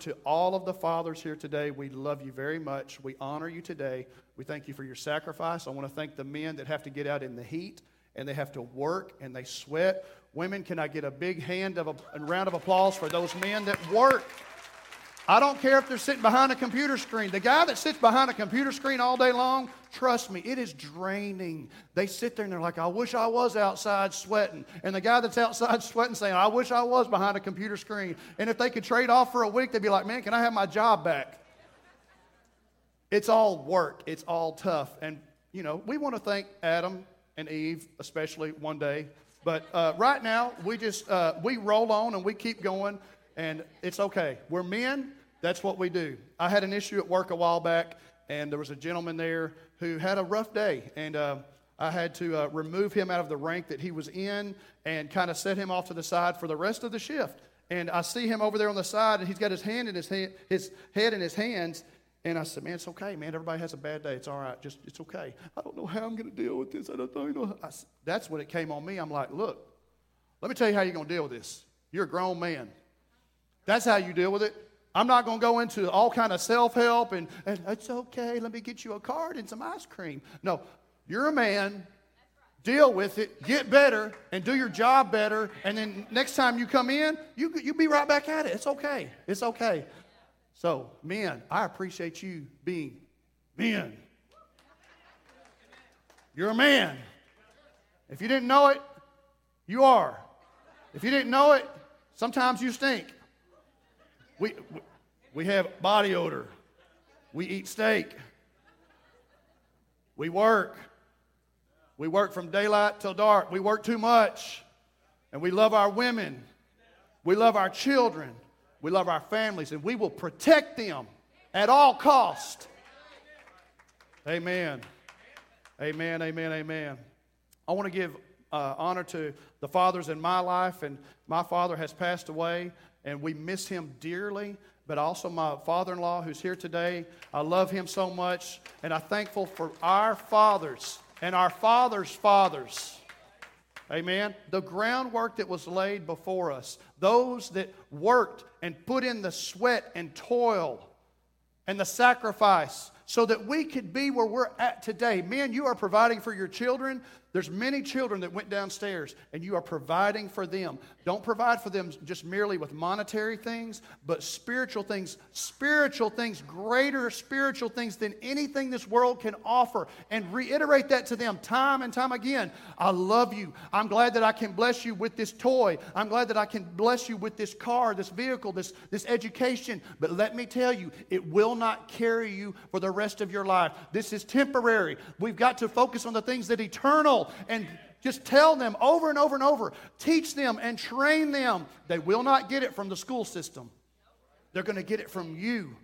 to all of the fathers here today. We love you very much. We honor you today. We thank you for your sacrifice. I want to thank the men that have to get out in the heat and they have to work and they sweat. Women, can I get a big hand of a, a round of applause for those men that work? I don't care if they're sitting behind a computer screen. The guy that sits behind a computer screen all day long, trust me, it is draining. They sit there and they're like, I wish I was outside sweating. And the guy that's outside sweating saying, I wish I was behind a computer screen. And if they could trade off for a week, they'd be like, man, can I have my job back? It's all work, it's all tough. And, you know, we want to thank Adam and Eve, especially one day. But uh, right now, we just, uh, we roll on and we keep going. And it's okay. We're men that's what we do. I had an issue at work a while back, and there was a gentleman there who had a rough day, and uh, I had to uh, remove him out of the rank that he was in and kind of set him off to the side for the rest of the shift. And I see him over there on the side, and he's got his hand in his hand, his head in his hands. And I said, "Man, it's okay, man. Everybody has a bad day. It's all right. Just it's okay. I don't know how I'm going to deal with this. I don't know." I, that's when it came on me. I'm like, "Look, let me tell you how you're going to deal with this. You're a grown man. That's how you deal with it. I'm not going to go into all kind of self-help and, and it's okay, let me get you a card and some ice cream. No, you're a man. Deal with it, get better, and do your job better. And then next time you come in, you, you be right back at it. It's okay. It's okay. So, men, I appreciate you being men. You're a man. If you didn't know it, you are. If you didn't know it, sometimes you stink. We, we have body odor. We eat steak. We work. We work from daylight till dark. We work too much. And we love our women. We love our children. We love our families. And we will protect them at all cost. Amen. Amen, amen, amen. I want to give uh, honor to the fathers in my life, and my father has passed away and we miss him dearly. But also, my father in law who's here today, I love him so much. And I'm thankful for our fathers and our fathers' fathers. Amen. The groundwork that was laid before us, those that worked and put in the sweat and toil and the sacrifice so that we could be where we're at today. Men, you are providing for your children. There's many children that went downstairs and you are providing for them. Don't provide for them just merely with monetary things, but spiritual things, spiritual things, greater spiritual things than anything this world can offer. And reiterate that to them time and time again. I love you. I'm glad that I can bless you with this toy. I'm glad that I can bless you with this car, this vehicle, this, this education. But let me tell you, it will not carry you for the rest of your life. This is temporary. We've got to focus on the things that eternal and just tell them over and over and over. Teach them and train them. They will not get it from the school system, they're going to get it from you.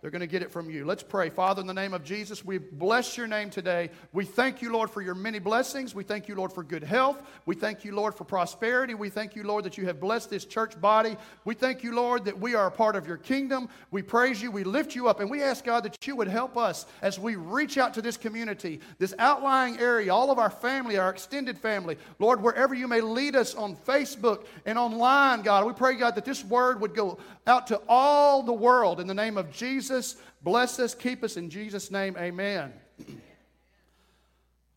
They're going to get it from you. Let's pray. Father, in the name of Jesus, we bless your name today. We thank you, Lord, for your many blessings. We thank you, Lord, for good health. We thank you, Lord, for prosperity. We thank you, Lord, that you have blessed this church body. We thank you, Lord, that we are a part of your kingdom. We praise you. We lift you up. And we ask, God, that you would help us as we reach out to this community, this outlying area, all of our family, our extended family. Lord, wherever you may lead us on Facebook and online, God, we pray, God, that this word would go out to all the world in the name of Jesus. Jesus. Bless us, keep us in Jesus' name. Amen.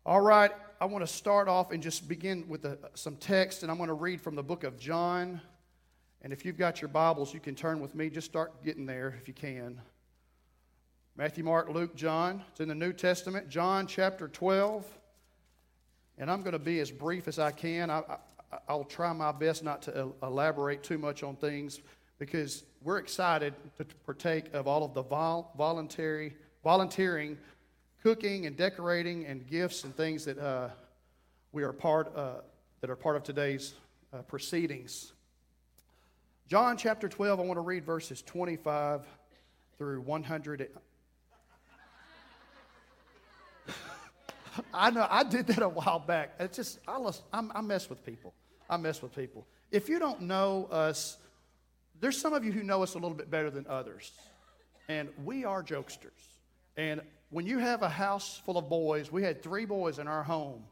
All right, I want to start off and just begin with a, some text, and I'm going to read from the book of John. And if you've got your Bibles, you can turn with me. Just start getting there if you can. Matthew, Mark, Luke, John. It's in the New Testament, John chapter 12. And I'm going to be as brief as I can. I, will try my best not to elaborate too much on things because we're excited to partake of all of the vol- voluntary, volunteering, cooking and decorating and gifts and things that uh, we are part uh, that are part of today's uh, proceedings. John chapter 12, I want to read verses 25 through 100. I know I did that a while back. It's just I, I mess with people. I mess with people. If you don't know us there's some of you who know us a little bit better than others, and we are jokesters. And when you have a house full of boys, we had three boys in our home,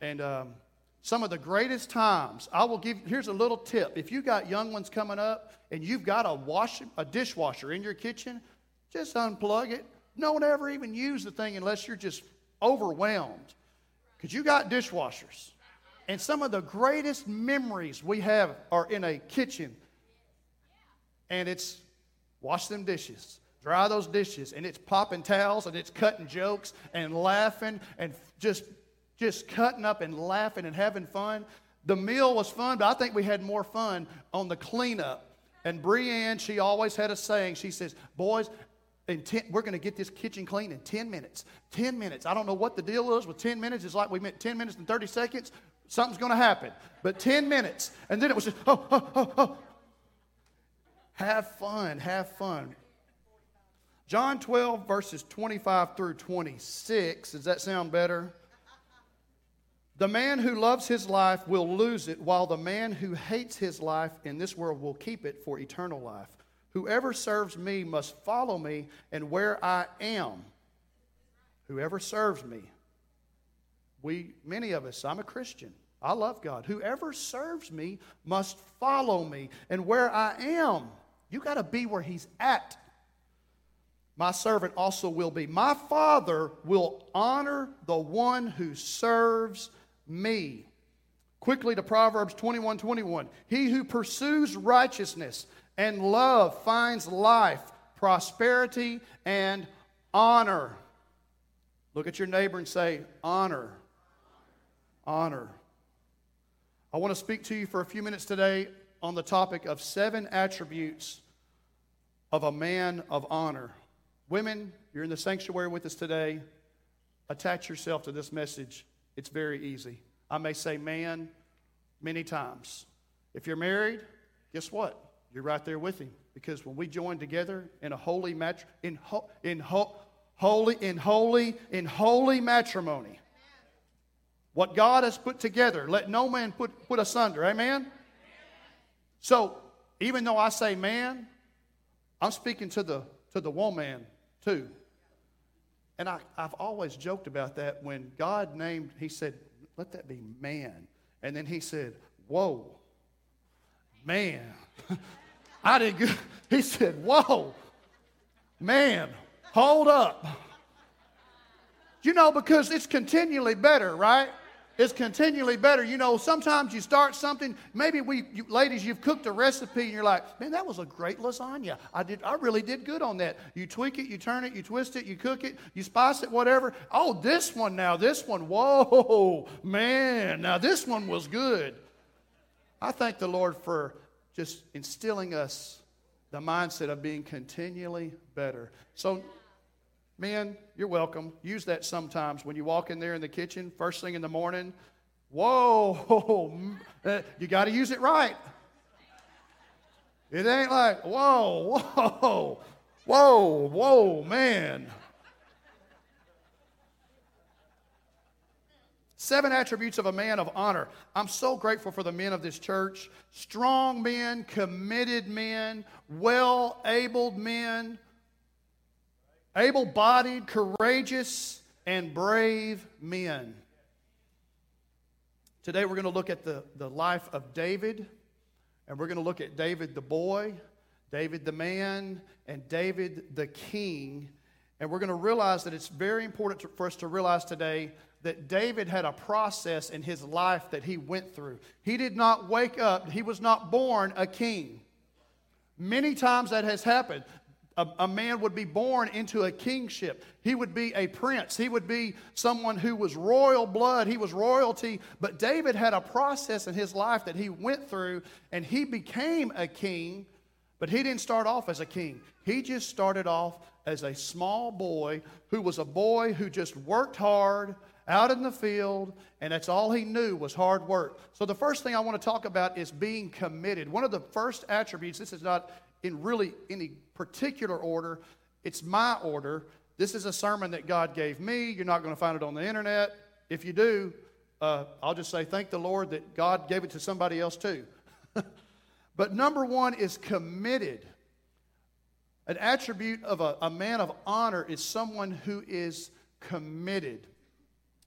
and um, some of the greatest times. I will give, here's a little tip. If you got young ones coming up and you've got a, wash, a dishwasher in your kitchen, just unplug it. Don't ever even use the thing unless you're just overwhelmed. Because you got dishwashers. And some of the greatest memories we have are in a kitchen. And it's wash them dishes, dry those dishes, and it's popping towels and it's cutting jokes and laughing and just just cutting up and laughing and having fun. The meal was fun, but I think we had more fun on the cleanup. And Breanne, she always had a saying. She says, Boys, in ten, we're going to get this kitchen clean in 10 minutes. 10 minutes. I don't know what the deal is with 10 minutes. It's like we meant 10 minutes and 30 seconds. Something's going to happen. But 10 minutes. And then it was just, oh, oh, oh, oh. Have fun. Have fun. John 12, verses 25 through 26. Does that sound better? The man who loves his life will lose it, while the man who hates his life in this world will keep it for eternal life. Whoever serves me must follow me, and where I am, whoever serves me, we, many of us, I'm a Christian. I love God. Whoever serves me must follow me, and where I am, you got to be where he's at. My servant also will be. My Father will honor the one who serves me. Quickly to Proverbs 21 21. He who pursues righteousness and love finds life, prosperity, and honor. Look at your neighbor and say, Honor. Honor. I want to speak to you for a few minutes today on the topic of seven attributes of a man of honor. Women, you're in the sanctuary with us today. Attach yourself to this message it's very easy. I may say man many times. If you're married, guess what? You're right there with him because when we join together in a holy match in ho- in ho- holy in holy in holy matrimony. What God has put together, let no man put, put asunder. Amen? So, even though I say man, I'm speaking to the to the woman too. And I, I've always joked about that when God named, He said, let that be man. And then He said, whoa, man. I did good. He said, whoa, man, hold up. You know, because it's continually better, right? Is continually better. You know, sometimes you start something. Maybe we, you, ladies, you've cooked a recipe and you're like, man, that was a great lasagna. I did, I really did good on that. You tweak it, you turn it, you twist it, you cook it, you spice it, whatever. Oh, this one now, this one, whoa, man, now this one was good. I thank the Lord for just instilling us the mindset of being continually better. So Men, you're welcome. Use that sometimes when you walk in there in the kitchen, first thing in the morning. Whoa, uh, you got to use it right. It ain't like, whoa, whoa, whoa, whoa, man. Seven attributes of a man of honor. I'm so grateful for the men of this church. Strong men, committed men, well abled men able bodied, courageous, and brave men. Today we're going to look at the, the life of David, and we're going to look at David the boy, David the man, and David the king. And we're going to realize that it's very important to, for us to realize today that David had a process in his life that he went through. He did not wake up, he was not born a king. Many times that has happened a, a, man would be born into a kingship. He would be a prince. He would be someone who was royal blood. He was royalty. But David had a process in his life that he went through, and he became a king, but he didn't start off as a king. He just started off as a small boy who was a boy who just worked hard out in the field, and that's all he knew was hard work. So, the first thing I want to talk about is being committed. One of the first attributes, this is not in really any particular order. It's my order. This is a sermon that God gave me. You're not going to find it on the internet. If you do, uh, I'll just say thank the Lord that God gave it to somebody else too. but number one is committed. An attribute of a, a man of honor is someone who is committed.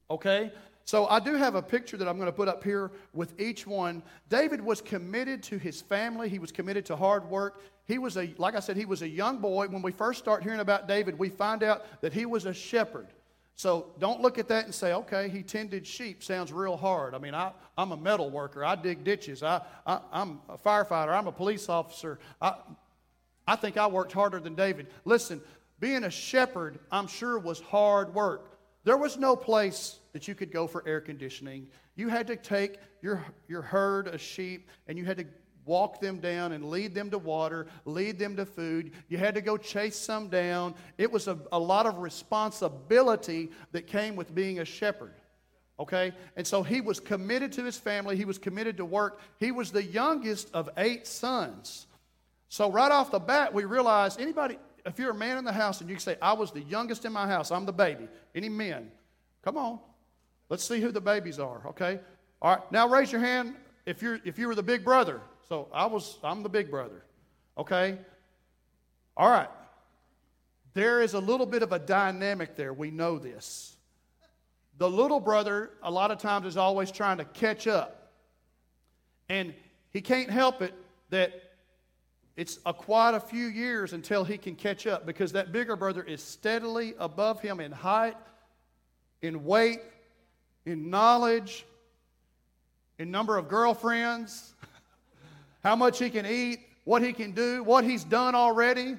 Okay? So I do have a picture that I'm going to put up here with each one. David was committed to his family. He was committed to hard work. He was a, like I said, he was a young boy. When we first start hearing about David, we find out that he was a shepherd. So don't look at that and say, okay, he tended sheep. Sounds real hard. I mean, I, I'm a metal worker. I dig ditches. I, I, am a firefighter. I'm a police officer. I, I think I worked harder than David. Listen, being a shepherd, I'm sure, was hard work. There was no place that you could go for air conditioning. You had to take your, your herd of sheep and you had to walk them down and lead them to water, lead them to food. You had to go chase some down. It was a, a lot of responsibility that came with being a shepherd. Okay? And so he was committed to his family, he was committed to work. He was the youngest of eight sons. So, right off the bat, we realize anybody, if you're a man in the house and you say, I was the youngest in my house, I'm the baby. Any men? Come on. Let's see who the babies are, okay? All right, now raise your hand if you're if you were the big brother. So I was I'm the big brother. Okay? All right. There is a little bit of a dynamic there. We know this. The little brother, a lot of times, is always trying to catch up. And he can't help it that it's a quite a few years until he can catch up because that bigger brother is steadily above him in height, in weight, in knowledge, in number of girlfriends, how much he can eat, what he can do, what he's done already,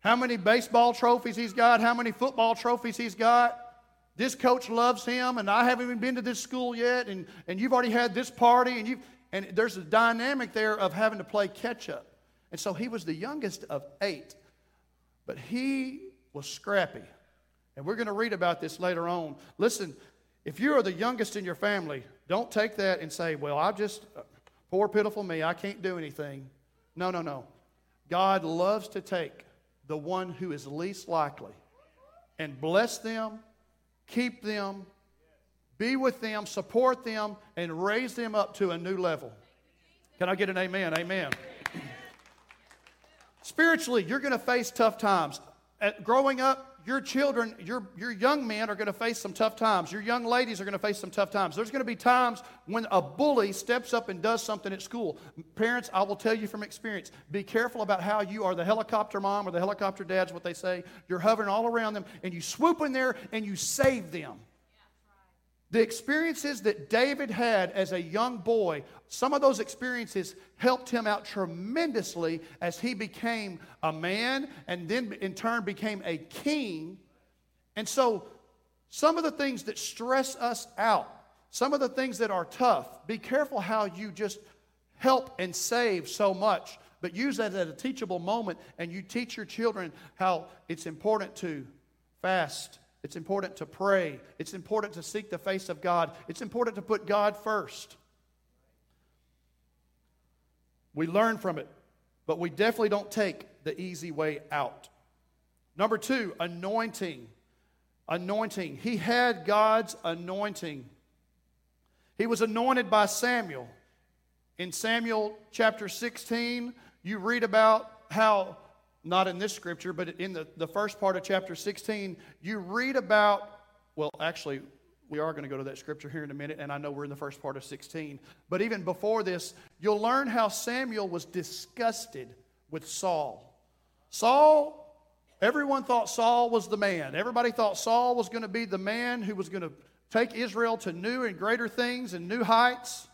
how many baseball trophies he's got, how many football trophies he's got. This coach loves him, and I haven't even been to this school yet, and, and you've already had this party, and you and there's a dynamic there of having to play catch up. And so he was the youngest of eight, but he was scrappy. And we're going to read about this later on. Listen, if you are the youngest in your family, don't take that and say, well, I just, poor pitiful me, I can't do anything. No, no, no. God loves to take the one who is least likely and bless them, keep them, be with them, support them, and raise them up to a new level. Can I get an amen? Amen. Spiritually, you're going to face tough times. At growing up, your children, your, your young men are going to face some tough times. Your young ladies are going to face some tough times. There's going to be times when a bully steps up and does something at school. Parents, I will tell you from experience be careful about how you are the helicopter mom or the helicopter dad's what they say. You're hovering all around them and you swoop in there and you save them. The experiences that David had as a young boy, some of those experiences helped him out tremendously as he became a man and then in turn became a king. And so, some of the things that stress us out, some of the things that are tough, be careful how you just help and save so much, but use that as a teachable moment and you teach your children how it's important to fast it's important to pray. It's important to seek the face of God. It's important to put God first. We learn from it, but we definitely don't take the easy way out. Number two, anointing. Anointing. He had God's anointing. He was anointed by Samuel. In Samuel chapter 16, you read about how not in this scripture, but in the, the first part of chapter 16, you read about, well, actually, we are going to go to that scripture here in a minute, and I know we're in the first part of 16. But even before this, you'll learn how Samuel was disgusted with Saul. Saul, everyone thought Saul was the man. Everybody thought Saul was going to be the man who was going to take Israel to new and greater things and new heights.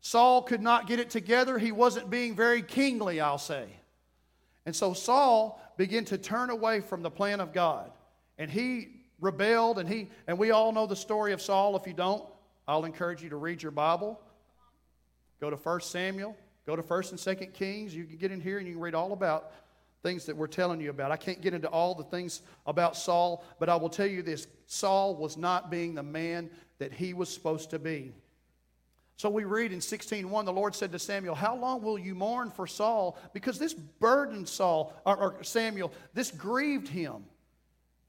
Saul could not get it together. He wasn't being very kingly, I'll say. And so Saul began to turn away from the plan of God. And he rebelled and he and we all know the story of Saul. If you don't, I'll encourage you to read your Bible. Go to 1 Samuel, go to 1 and 2 Kings. You can get in here and you can read all about things that we're telling you about. I can't get into all the things about Saul, but I will tell you this Saul was not being the man that he was supposed to be. So we read in 16:1, the Lord said to Samuel, How long will you mourn for Saul? Because this burdened Saul, or, or Samuel, this grieved him.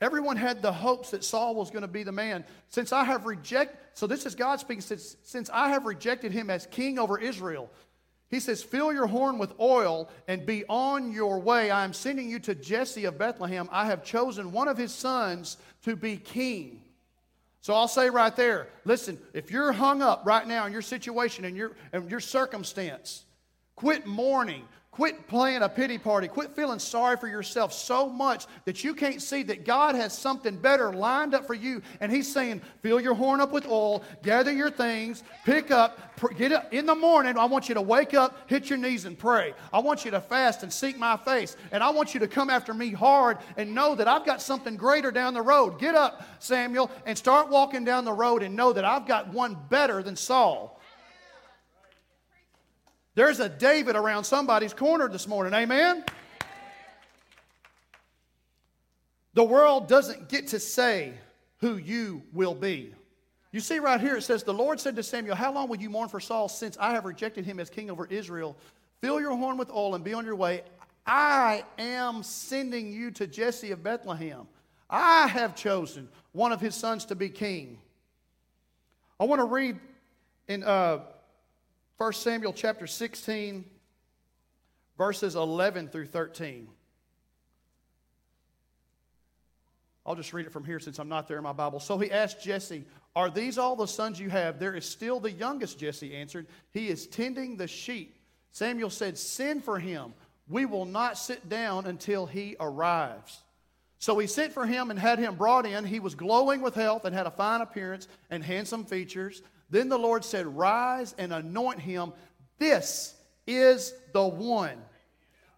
Everyone had the hopes that Saul was going to be the man. Since I have rejected, so this is God speaking, since, since I have rejected him as king over Israel, he says, Fill your horn with oil and be on your way. I am sending you to Jesse of Bethlehem. I have chosen one of his sons to be king. So I'll say right there, listen, if you're hung up right now in your situation and your, and your circumstance, quit mourning, Quit playing a pity party. Quit feeling sorry for yourself so much that you can't see that God has something better lined up for you. And He's saying, fill your horn up with oil, gather your things, pick up, get up in the morning. I want you to wake up, hit your knees, and pray. I want you to fast and seek my face. And I want you to come after me hard and know that I've got something greater down the road. Get up, Samuel, and start walking down the road and know that I've got one better than Saul. There's a David around somebody's corner this morning. Amen? The world doesn't get to say who you will be. You see right here, it says, The Lord said to Samuel, How long will you mourn for Saul since I have rejected him as king over Israel? Fill your horn with oil and be on your way. I am sending you to Jesse of Bethlehem. I have chosen one of his sons to be king. I want to read in uh, 1 Samuel chapter 16, verses 11 through 13. I'll just read it from here since I'm not there in my Bible. So he asked Jesse, Are these all the sons you have? There is still the youngest, Jesse answered. He is tending the sheep. Samuel said, Send for him. We will not sit down until he arrives. So he sent for him and had him brought in. He was glowing with health and had a fine appearance and handsome features. Then the Lord said, Rise and anoint him. This is the one.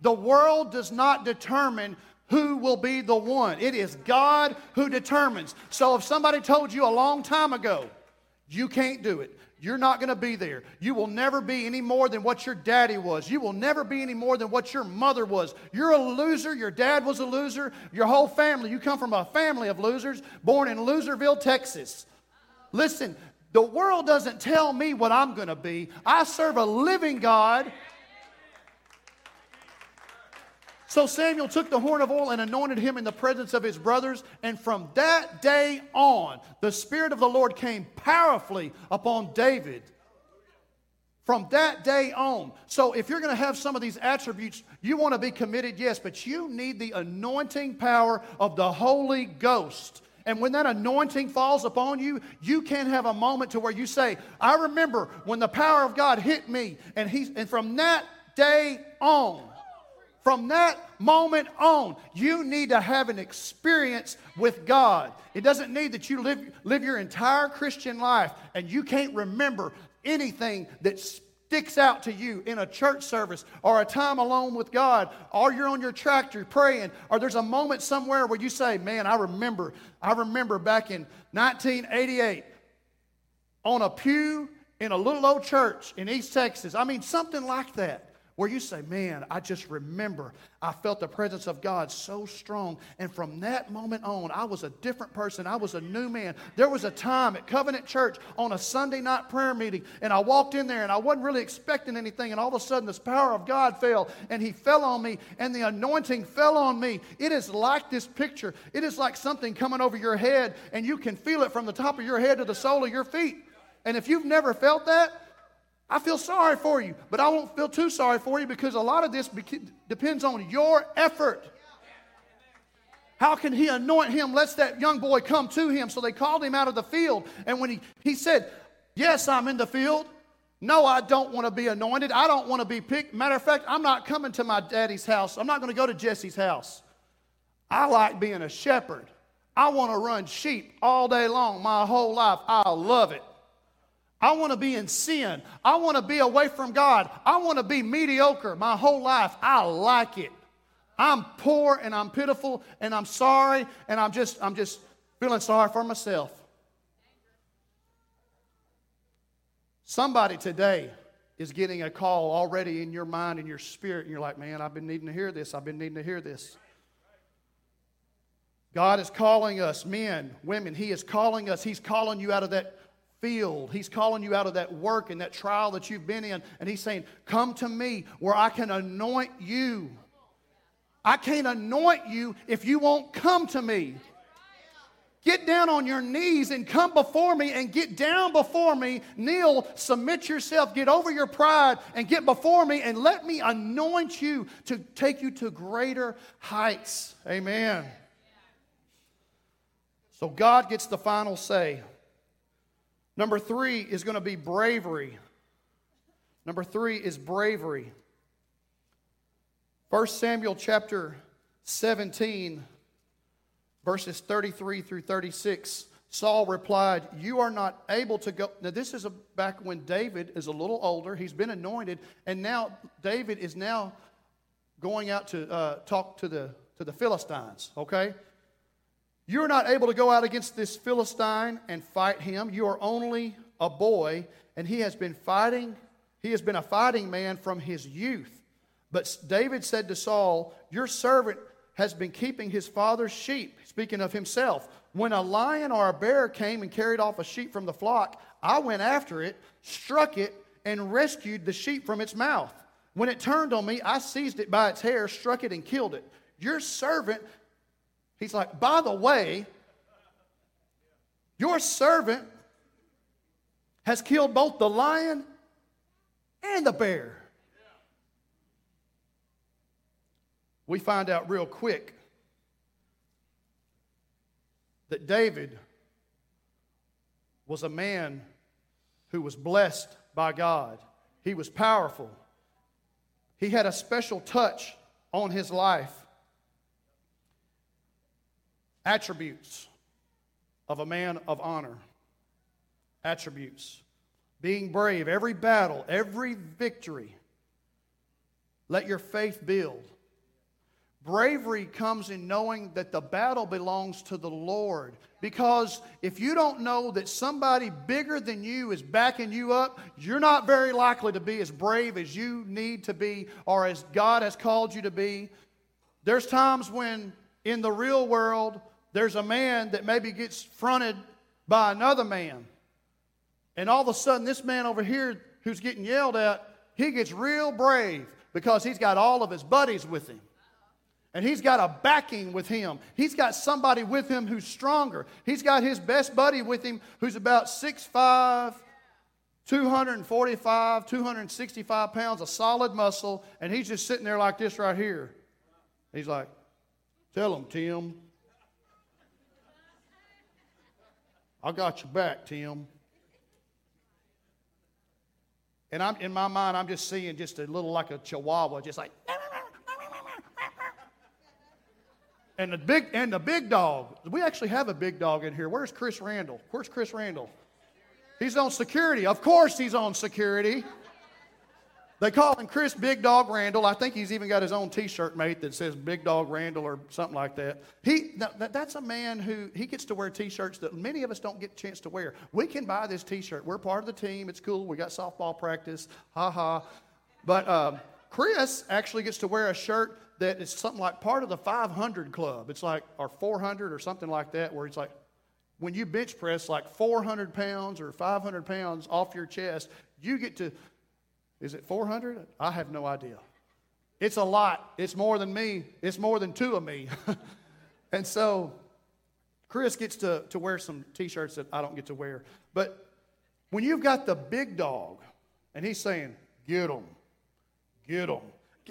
The world does not determine who will be the one, it is God who determines. So if somebody told you a long time ago, you can't do it. You're not going to be there. You will never be any more than what your daddy was. You will never be any more than what your mother was. You're a loser. Your dad was a loser. Your whole family, you come from a family of losers born in Loserville, Texas. Listen, the world doesn't tell me what I'm going to be. I serve a living God. So Samuel took the horn of oil and anointed him in the presence of his brothers. And from that day on, the Spirit of the Lord came powerfully upon David. From that day on. So if you're going to have some of these attributes, you want to be committed, yes, but you need the anointing power of the Holy Ghost. And when that anointing falls upon you, you can have a moment to where you say, I remember when the power of God hit me. And, he, and from that day on, from that moment on, you need to have an experience with God. It doesn't need that you live, live your entire Christian life and you can't remember anything that's sticks out to you in a church service or a time alone with God, or you're on your tractor praying, or there's a moment somewhere where you say, Man, I remember, I remember back in 1988 on a pew in a little old church in East Texas. I mean, something like that where you say, Man, I just remember I felt the presence of God so strong. And from that moment on, I was a different person. I was a new man. There was a time at Covenant Church on a Sunday night prayer meeting, and I walked in there and I wasn't really expecting anything. And all of a sudden, this power of God fell, and He fell on me, and the anointing fell on me. It is like this picture. It is like something coming over your head, and you can feel it from the top of your head to the sole of your feet. And if you've never felt that, I feel sorry for you, but I won't feel too sorry for you because a lot of this depends on your effort. How can he anoint him? Let's that young boy come to him. So they called him out of the field. And when he, he said, Yes, I'm in the field. No, I don't want to be anointed. I don't want to be picked. Matter of fact, I'm not coming to my daddy's house. I'm not going to go to Jesse's house. I like being a shepherd. I want to run sheep all day long, my whole life. I love it. I want to be in sin. I want to be away from God. I want to be mediocre my whole life. I like it. I'm poor and I'm pitiful and I'm sorry and I'm just I'm just feeling sorry for myself. Somebody today is getting a call already in your mind and your spirit, and you're like, man, I've been needing to hear this. I've been needing to hear this. God is calling us, men, women, He is calling us. He's calling you out of that field. He's calling you out of that work and that trial that you've been in. And He's saying, Come to me where I can anoint you. I can't anoint you if you won't come to me. Get down on your knees and come before me and get down before me. Kneel, submit yourself, get over your pride and get before me and let me anoint you to take you to greater heights. Amen. So God gets the final say. Number three is going to be bravery. Number three is bravery. 1 Samuel chapter 17, verses 33 through 36. Saul replied, You are not able to go. Now, this is a, back when David is a little older. He's been anointed, and now David is now going out to uh, talk to the, to the Philistines, okay? You're not able to go out against this Philistine and fight him. You are only a boy, and he has been fighting, he has been a fighting man from his youth. But David said to Saul, Your servant has been keeping his father's sheep, speaking of himself. When a lion or a bear came and carried off a sheep from the flock, I went after it, struck it, and rescued the sheep from its mouth. When it turned on me, I seized it by its hair, struck it, and killed it. Your servant, he's like, by the way, your servant has killed both the lion and the bear. We find out real quick that David was a man who was blessed by God. He was powerful. He had a special touch on his life. Attributes of a man of honor. Attributes. Being brave, every battle, every victory. Let your faith build. Bravery comes in knowing that the battle belongs to the Lord. Because if you don't know that somebody bigger than you is backing you up, you're not very likely to be as brave as you need to be or as God has called you to be. There's times when in the real world, there's a man that maybe gets fronted by another man. And all of a sudden, this man over here who's getting yelled at, he gets real brave because he's got all of his buddies with him. And he's got a backing with him. He's got somebody with him who's stronger. He's got his best buddy with him who's about 6'5, 245, 265 pounds of solid muscle, and he's just sitting there like this right here. He's like, Tell him, Tim. I got your back, Tim. And I'm in my mind, I'm just seeing just a little like a chihuahua, just like And the big and the big dog. We actually have a big dog in here. Where's Chris Randall? Where's Chris Randall? He's on security. Of course he's on security. They call him Chris Big Dog Randall. I think he's even got his own T-shirt made that says Big Dog Randall or something like that. He that's a man who he gets to wear T-shirts that many of us don't get a chance to wear. We can buy this T-shirt. We're part of the team. It's cool. We got softball practice. Ha ha. But uh, Chris actually gets to wear a shirt that is something like part of the 500 club. It's like, or 400 or something like that, where it's like, when you bench press like 400 pounds or 500 pounds off your chest, you get to, is it 400? I have no idea. It's a lot. It's more than me. It's more than two of me. and so Chris gets to, to wear some t shirts that I don't get to wear. But when you've got the big dog and he's saying, get them, get them,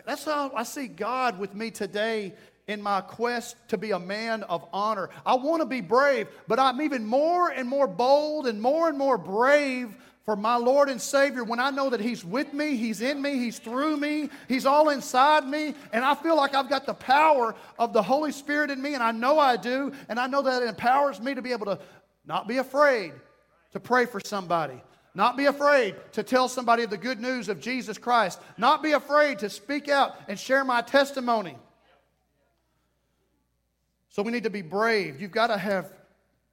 that's how I see God with me today in my quest to be a man of honor. I want to be brave, but I'm even more and more bold and more and more brave for my Lord and Savior when I know that He's with me, He's in me, He's through me, He's all inside me, and I feel like I've got the power of the Holy Spirit in me, and I know I do, and I know that it empowers me to be able to not be afraid to pray for somebody, not be afraid to tell somebody the good news of Jesus Christ. Not be afraid to speak out and share my testimony. So we need to be brave. You've got to have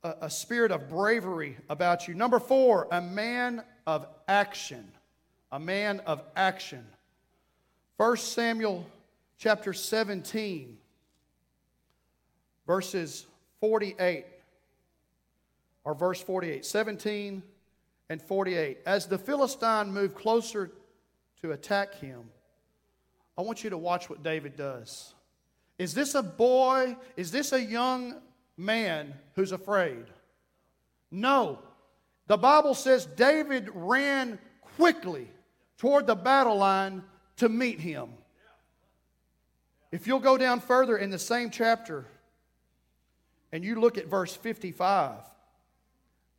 a, a spirit of bravery about you. Number four, a man of action. A man of action. 1 Samuel chapter 17, verses 48, or verse 48. 17 and 48. As the Philistine moved closer to attack him, I want you to watch what David does. Is this a boy? Is this a young man who's afraid? No. The Bible says David ran quickly toward the battle line to meet him. If you'll go down further in the same chapter and you look at verse 55,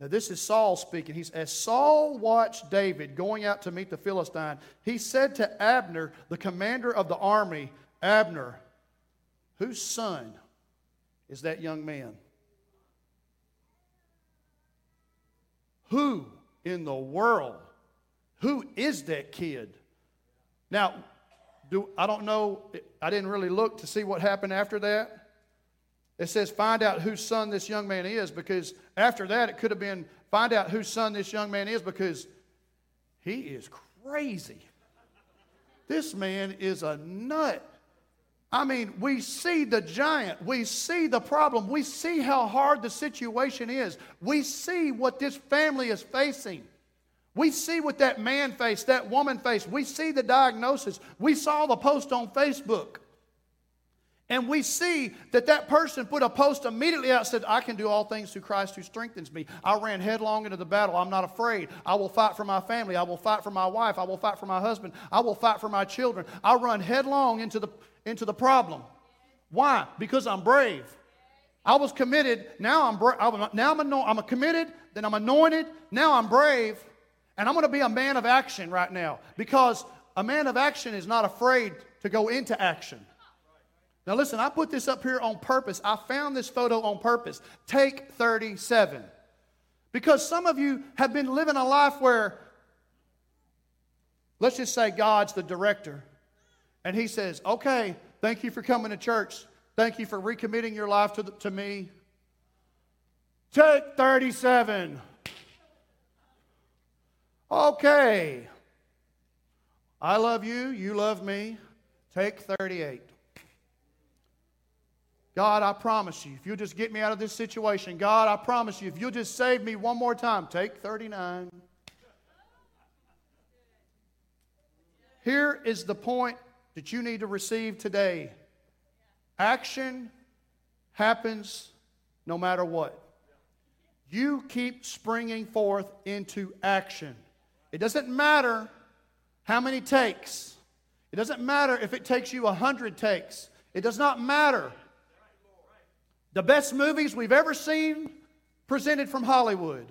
Now, this is Saul speaking. He's, as Saul watched David going out to meet the Philistine, he said to Abner, the commander of the army, Abner, whose son is that young man? Who in the world? Who is that kid? Now, do, I don't know, I didn't really look to see what happened after that. It says, find out whose son this young man is, because after that, it could have been, find out whose son this young man is, because he is crazy. This man is a nut. I mean, we see the giant. We see the problem. We see how hard the situation is. We see what this family is facing. We see what that man faced, that woman faced. We see the diagnosis. We saw the post on Facebook. And we see that that person put a post immediately out said, I can do all things through Christ who strengthens me. I ran headlong into the battle. I'm not afraid. I will fight for my family. I will fight for my wife. I will fight for my husband. I will fight for my children. I run headlong into the, into the problem. Why? Because I'm brave. I was committed. Now I'm, bra- I'm now I'm, anoint- I'm committed. Then I'm anointed. Now I'm brave. And I'm going to be a man of action right now because a man of action is not afraid to go into action. Now, listen, I put this up here on purpose. I found this photo on purpose. Take 37. Because some of you have been living a life where, let's just say God's the director. And He says, okay, thank you for coming to church. Thank you for recommitting your life to, the, to me. Take 37. Okay. I love you. You love me. Take 38. God, I promise you, if you'll just get me out of this situation, God, I promise you, if you'll just save me one more time, take 39. Here is the point that you need to receive today action happens no matter what. You keep springing forth into action. It doesn't matter how many takes. It doesn't matter if it takes you a hundred takes. It does not matter. The best movies we've ever seen presented from Hollywood.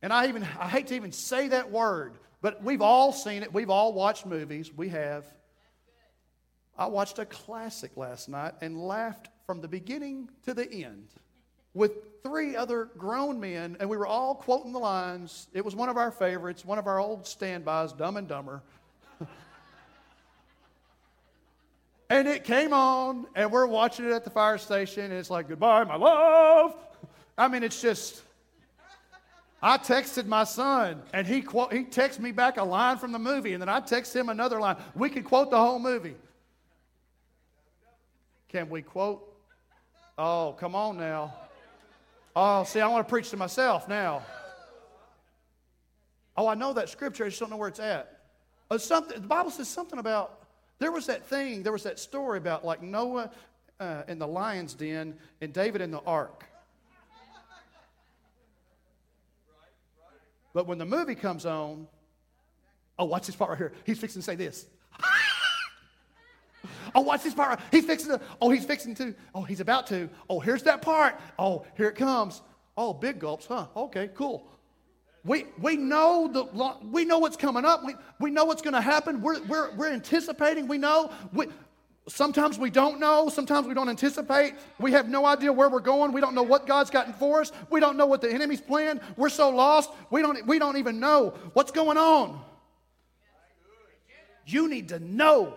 And I even I hate to even say that word, but we've all seen it. We've all watched movies. We have. I watched a classic last night and laughed from the beginning to the end with three other grown men, and we were all quoting the lines. It was one of our favorites, one of our old standbys, Dumb and Dumber. And it came on, and we're watching it at the fire station, and it's like, goodbye, my love. I mean, it's just. I texted my son, and he, quote, he texted me back a line from the movie, and then I text him another line. We could quote the whole movie. Can we quote? Oh, come on now. Oh, see, I want to preach to myself now. Oh, I know that scripture, I just don't know where it's at. Uh, something, the Bible says something about there was that thing, there was that story about like Noah uh, in the lion's den and David in the ark. But when the movie comes on, oh, watch this part right here. He's fixing to say this. Oh, watch this part. He's fixing to, oh, he's fixing to, oh, he's about to. Oh, here's that part. Oh, here it comes. Oh, big gulps, huh? Okay, cool. We, we, know the, we know what's coming up. We, we know what's going to happen. We're, we're, we're anticipating. We know. We, sometimes we don't know. Sometimes we don't anticipate. We have no idea where we're going. We don't know what God's gotten for us. We don't know what the enemy's planned. We're so lost. We don't, we don't even know what's going on. You need to know.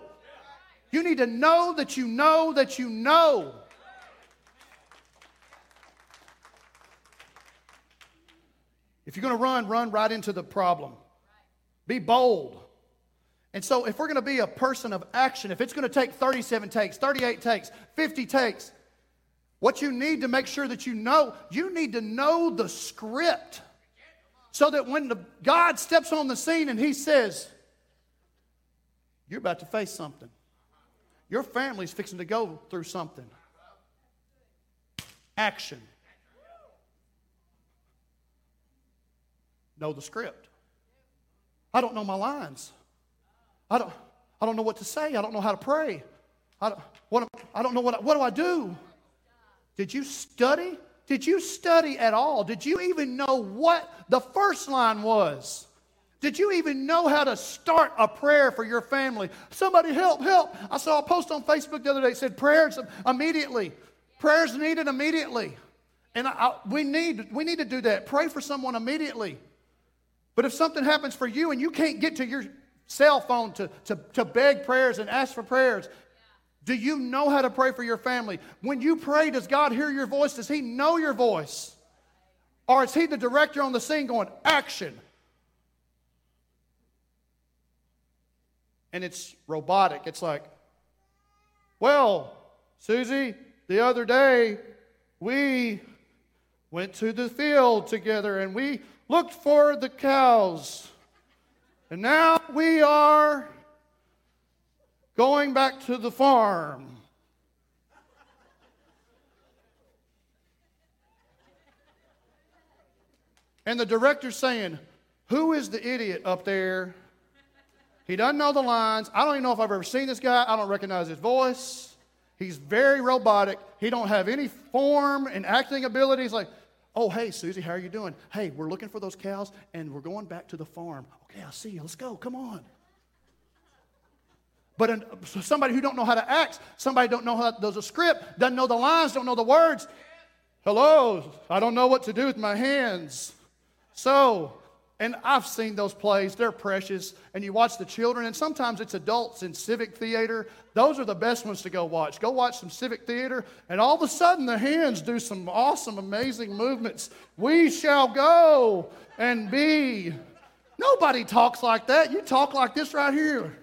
You need to know that you know that you know If you're going to run, run right into the problem. Be bold. And so, if we're going to be a person of action, if it's going to take 37 takes, 38 takes, 50 takes, what you need to make sure that you know, you need to know the script. So that when the, God steps on the scene and He says, You're about to face something, your family's fixing to go through something. Action. know the script. I don't know my lines. I don't, I don't know what to say. I don't know how to pray. I don't, what, I don't know what, what do I do? Did you study Did you study at all? Did you even know what the first line was? Did you even know how to start a prayer for your family? Somebody help, help. I saw a post on Facebook the other day that said prayers immediately. Prayers needed immediately. And I, I, we, need, we need to do that. Pray for someone immediately. But if something happens for you and you can't get to your cell phone to, to, to beg prayers and ask for prayers, do you know how to pray for your family? When you pray, does God hear your voice? Does He know your voice? Or is He the director on the scene going, action? And it's robotic. It's like, well, Susie, the other day we went to the field together and we looked for the cows. And now we are going back to the farm. And the director's saying, Who is the idiot up there he doesn't know the lines. I don't even know if I've ever seen this guy. I don't recognize his voice. He's very robotic. He don't have any form and acting abilities. Like, oh, hey, Susie, how are you doing? Hey, we're looking for those cows and we're going back to the farm. Okay, I'll see you. Let's go. Come on. But an, somebody who don't know how to act, somebody don't know how does a script, doesn't know the lines, don't know the words. Hello, I don't know what to do with my hands. So and I've seen those plays, they're precious. And you watch the children, and sometimes it's adults in civic theater. Those are the best ones to go watch. Go watch some civic theater, and all of a sudden the hands do some awesome, amazing movements. We shall go and be. Nobody talks like that. You talk like this right here.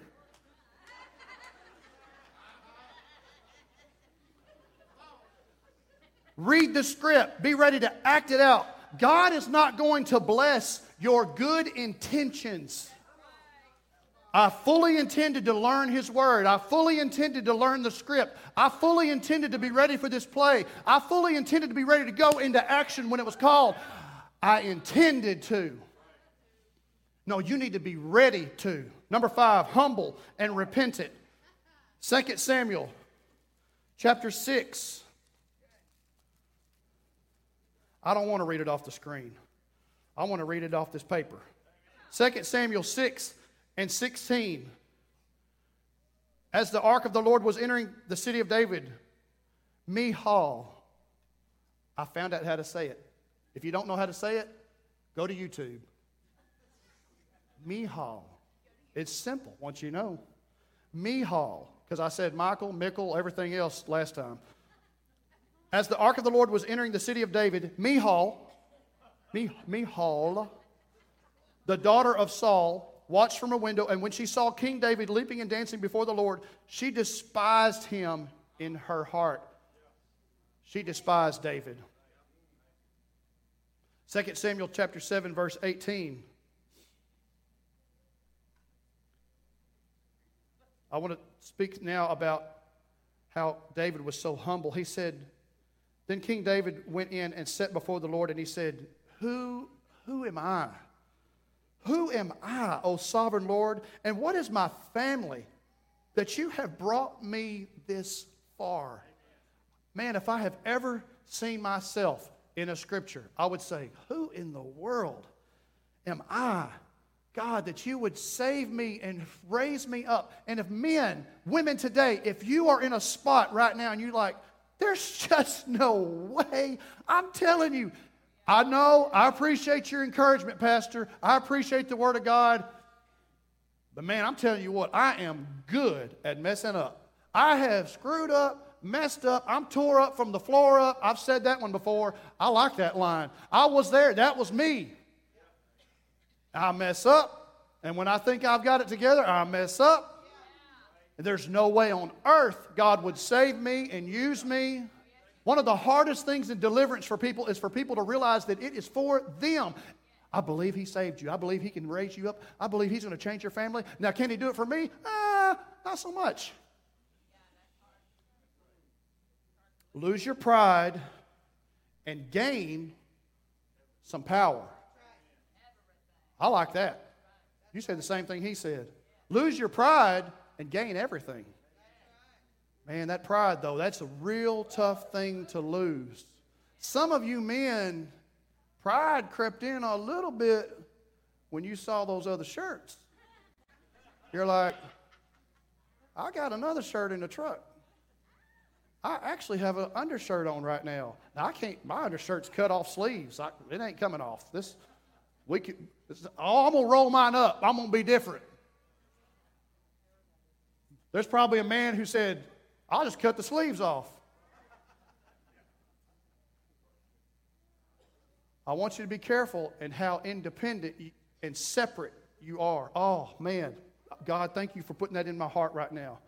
Read the script, be ready to act it out. God is not going to bless your good intentions. I fully intended to learn His Word. I fully intended to learn the script. I fully intended to be ready for this play. I fully intended to be ready to go into action when it was called. I intended to. No, you need to be ready to. Number five, humble and repentant. 2 Samuel chapter 6. I don't want to read it off the screen. I want to read it off this paper. 2 Samuel 6 and 16. As the ark of the Lord was entering the city of David, Michal, I found out how to say it. If you don't know how to say it, go to YouTube. Michal. It's simple once you know. Michal, because I said Michael, Mickle, everything else last time. As the ark of the Lord was entering the city of David, Michal, Michal, the daughter of Saul, watched from a window, and when she saw King David leaping and dancing before the Lord, she despised him in her heart. She despised David. 2 Samuel chapter 7 verse 18. I want to speak now about how David was so humble. He said, Then King David went in and sat before the Lord, and he said, who, who am I? Who am I, O sovereign Lord? And what is my family that you have brought me this far? Man, if I have ever seen myself in a scripture, I would say, Who in the world am I? God, that you would save me and raise me up. And if men, women today, if you are in a spot right now and you're like, there's just no way, I'm telling you, I know, I appreciate your encouragement, Pastor. I appreciate the Word of God. But man, I'm telling you what, I am good at messing up. I have screwed up, messed up. I'm tore up from the floor up. I've said that one before. I like that line. I was there. That was me. I mess up. And when I think I've got it together, I mess up. And there's no way on earth God would save me and use me. One of the hardest things in deliverance for people is for people to realize that it is for them. I believe He saved you. I believe He can raise you up. I believe He's going to change your family. Now, can He do it for me? Ah, not so much. Lose your pride and gain some power. I like that. You said the same thing He said. Lose your pride and gain everything. Man, that pride, though, that's a real tough thing to lose. Some of you men, pride crept in a little bit when you saw those other shirts. You're like, I got another shirt in the truck. I actually have an undershirt on right now. Now I can't. My undershirt's cut off sleeves. I, it ain't coming off. This we can. This, oh, I'm gonna roll mine up. I'm gonna be different. There's probably a man who said, "I'll just cut the sleeves off." I want you to be careful in how independent and separate you are. Oh man, God, thank you for putting that in my heart right now.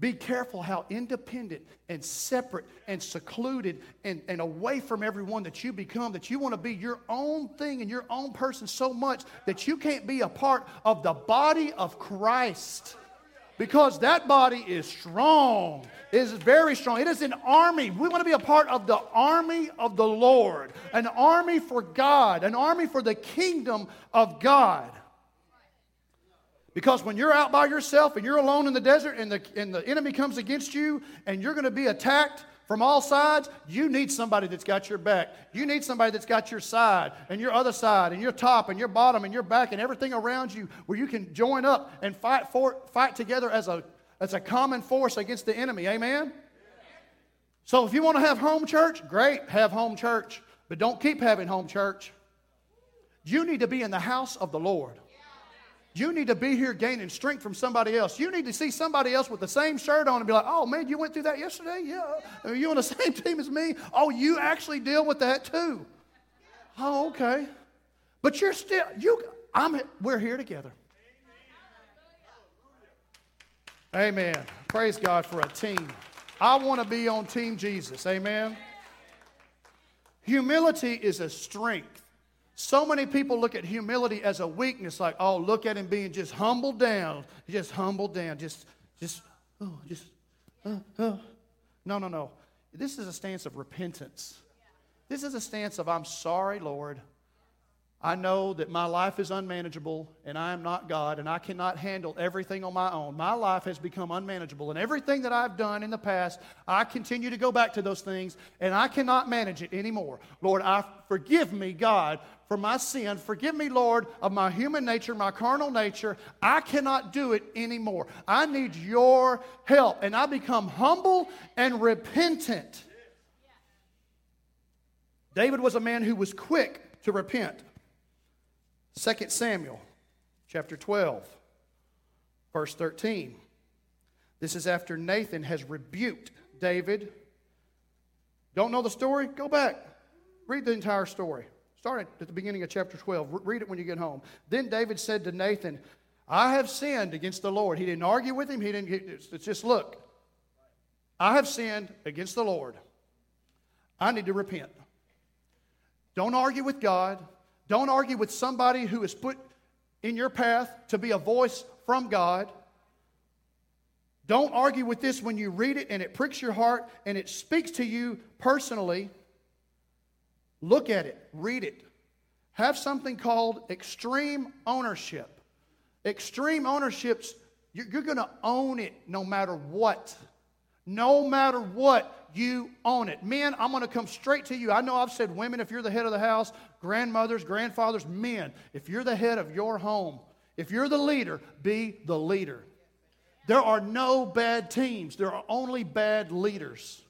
Be careful how independent and separate and secluded and, and away from everyone that you become, that you want to be your own thing and your own person so much that you can't be a part of the body of Christ. Because that body is strong, it is very strong. It is an army. We want to be a part of the army of the Lord, an army for God, an army for the kingdom of God. Because when you're out by yourself and you're alone in the desert and the, and the enemy comes against you and you're going to be attacked from all sides, you need somebody that's got your back. You need somebody that's got your side and your other side and your top and your bottom and your back and everything around you where you can join up and fight, for, fight together as a, as a common force against the enemy. Amen? So if you want to have home church, great, have home church. But don't keep having home church. You need to be in the house of the Lord. You need to be here gaining strength from somebody else. You need to see somebody else with the same shirt on and be like, oh man, you went through that yesterday? Yeah. Are you on the same team as me? Oh, you actually deal with that too. Oh, okay. But you're still, you, I'm, we're here together. Amen. Praise God for a team. I want to be on Team Jesus. Amen. Humility is a strength. So many people look at humility as a weakness, like, oh, look at him being just humbled down, just humbled down, just, just, oh, just, uh, uh. No, no, no. This is a stance of repentance. This is a stance of, I'm sorry, Lord. I know that my life is unmanageable and I am not God and I cannot handle everything on my own. My life has become unmanageable and everything that I've done in the past, I continue to go back to those things and I cannot manage it anymore. Lord, I forgive me, God, for my sin. Forgive me, Lord, of my human nature, my carnal nature. I cannot do it anymore. I need your help. And I become humble and repentant. David was a man who was quick to repent. 2 Samuel chapter 12, verse 13. This is after Nathan has rebuked David. Don't know the story? Go back. Read the entire story. Start at the beginning of chapter 12. Read it when you get home. Then David said to Nathan, I have sinned against the Lord. He didn't argue with him. He didn't, it's just look, I have sinned against the Lord. I need to repent. Don't argue with God. Don't argue with somebody who is put in your path to be a voice from God. Don't argue with this when you read it and it pricks your heart and it speaks to you personally. Look at it, read it. Have something called extreme ownership. Extreme ownerships, you're going to own it no matter what. No matter what, you own it. Men, I'm going to come straight to you. I know I've said women, if you're the head of the house, grandmothers, grandfathers, men, if you're the head of your home, if you're the leader, be the leader. There are no bad teams, there are only bad leaders.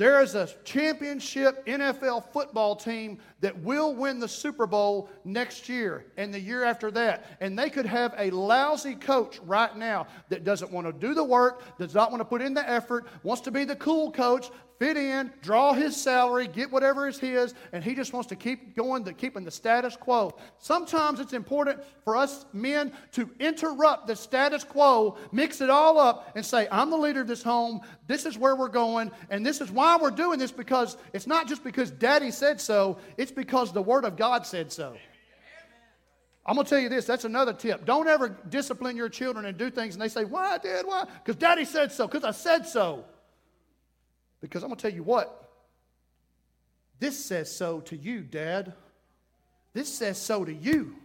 There is a championship NFL football team that will win the Super Bowl next year and the year after that. And they could have a lousy coach right now that doesn't want to do the work, does not want to put in the effort, wants to be the cool coach, fit in, draw his salary, get whatever is his, and he just wants to keep going, to keeping the status quo. Sometimes it's important for us men to interrupt the status quo, mix it all up, and say, I'm the leader of this home, this is where we're going, and this is why we're doing this because it's not just because daddy said so, it's because the Word of God said so. I'm going to tell you this, that's another tip. Don't ever discipline your children and do things and they say, Why, Dad? Why? Because daddy said so, because I said so. Because I'm going to tell you what, this says so to you, Dad. This says so to you.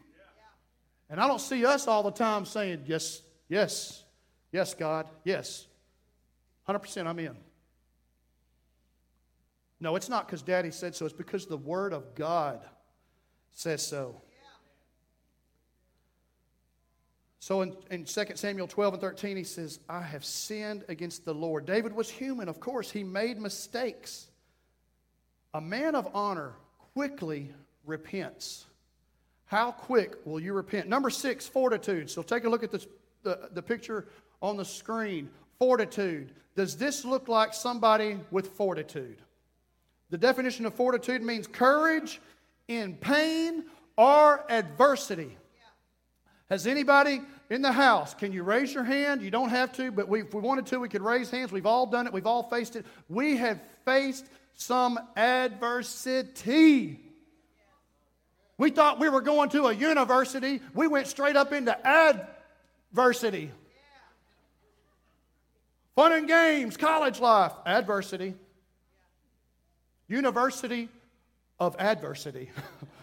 And I don't see us all the time saying, Yes, yes, yes, God, yes. 100% I'm in. No, it's not because daddy said so. It's because the word of God says so. So in, in 2 Samuel 12 and 13, he says, I have sinned against the Lord. David was human, of course. He made mistakes. A man of honor quickly repents. How quick will you repent? Number six, fortitude. So take a look at this, the, the picture on the screen. Fortitude. Does this look like somebody with fortitude? The definition of fortitude means courage in pain or adversity. Has anybody in the house, can you raise your hand? You don't have to, but we, if we wanted to, we could raise hands. We've all done it, we've all faced it. We have faced some adversity. We thought we were going to a university, we went straight up into adversity. Fun and games, college life, adversity. University of adversity.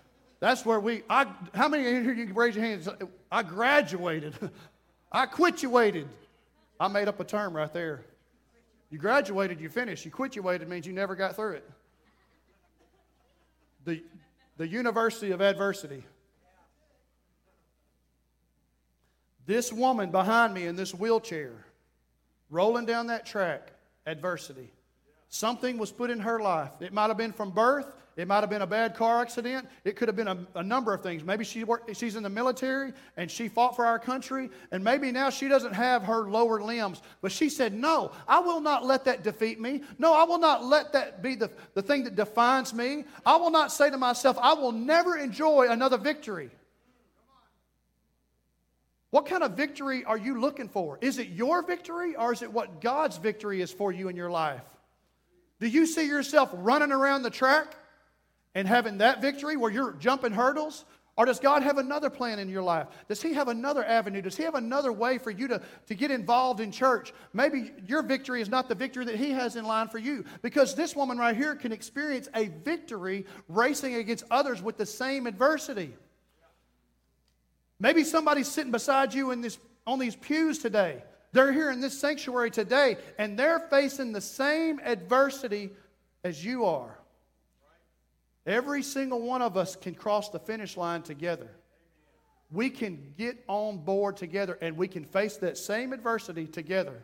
That's where we, I, how many in here you can raise your hands? I graduated. I quituated. I made up a term right there. You graduated, you finished. You quituated means you never got through it. The, the University of Adversity. This woman behind me in this wheelchair, rolling down that track, adversity. Something was put in her life. It might have been from birth, it might have been a bad car accident. It could have been a, a, number of things. Maybe she worked, she's in the military and she fought for our country, and maybe now she doesn't have her lower limbs. But she said, No, I will not let that defeat me. No, I will not let that be the, the thing that defines me. I will not say to myself, I will never enjoy another victory. What kind of victory are you looking for? Is it your victory or is it what God's victory is for you in your life? Do you see yourself running around the track and having that victory where you're jumping hurdles? Or does God have another plan in your life? Does He have another avenue? Does He have another way for you to, to get involved in church? Maybe your victory is not the victory that He has in line for you. Because this woman right here can experience a victory racing against others with the same adversity. Maybe somebody's sitting beside you in this, on these pews today. They're here in this sanctuary today, and they're facing the same adversity as you are. Every single one of us can cross the finish line together. We can get on board together and we can face that same adversity together.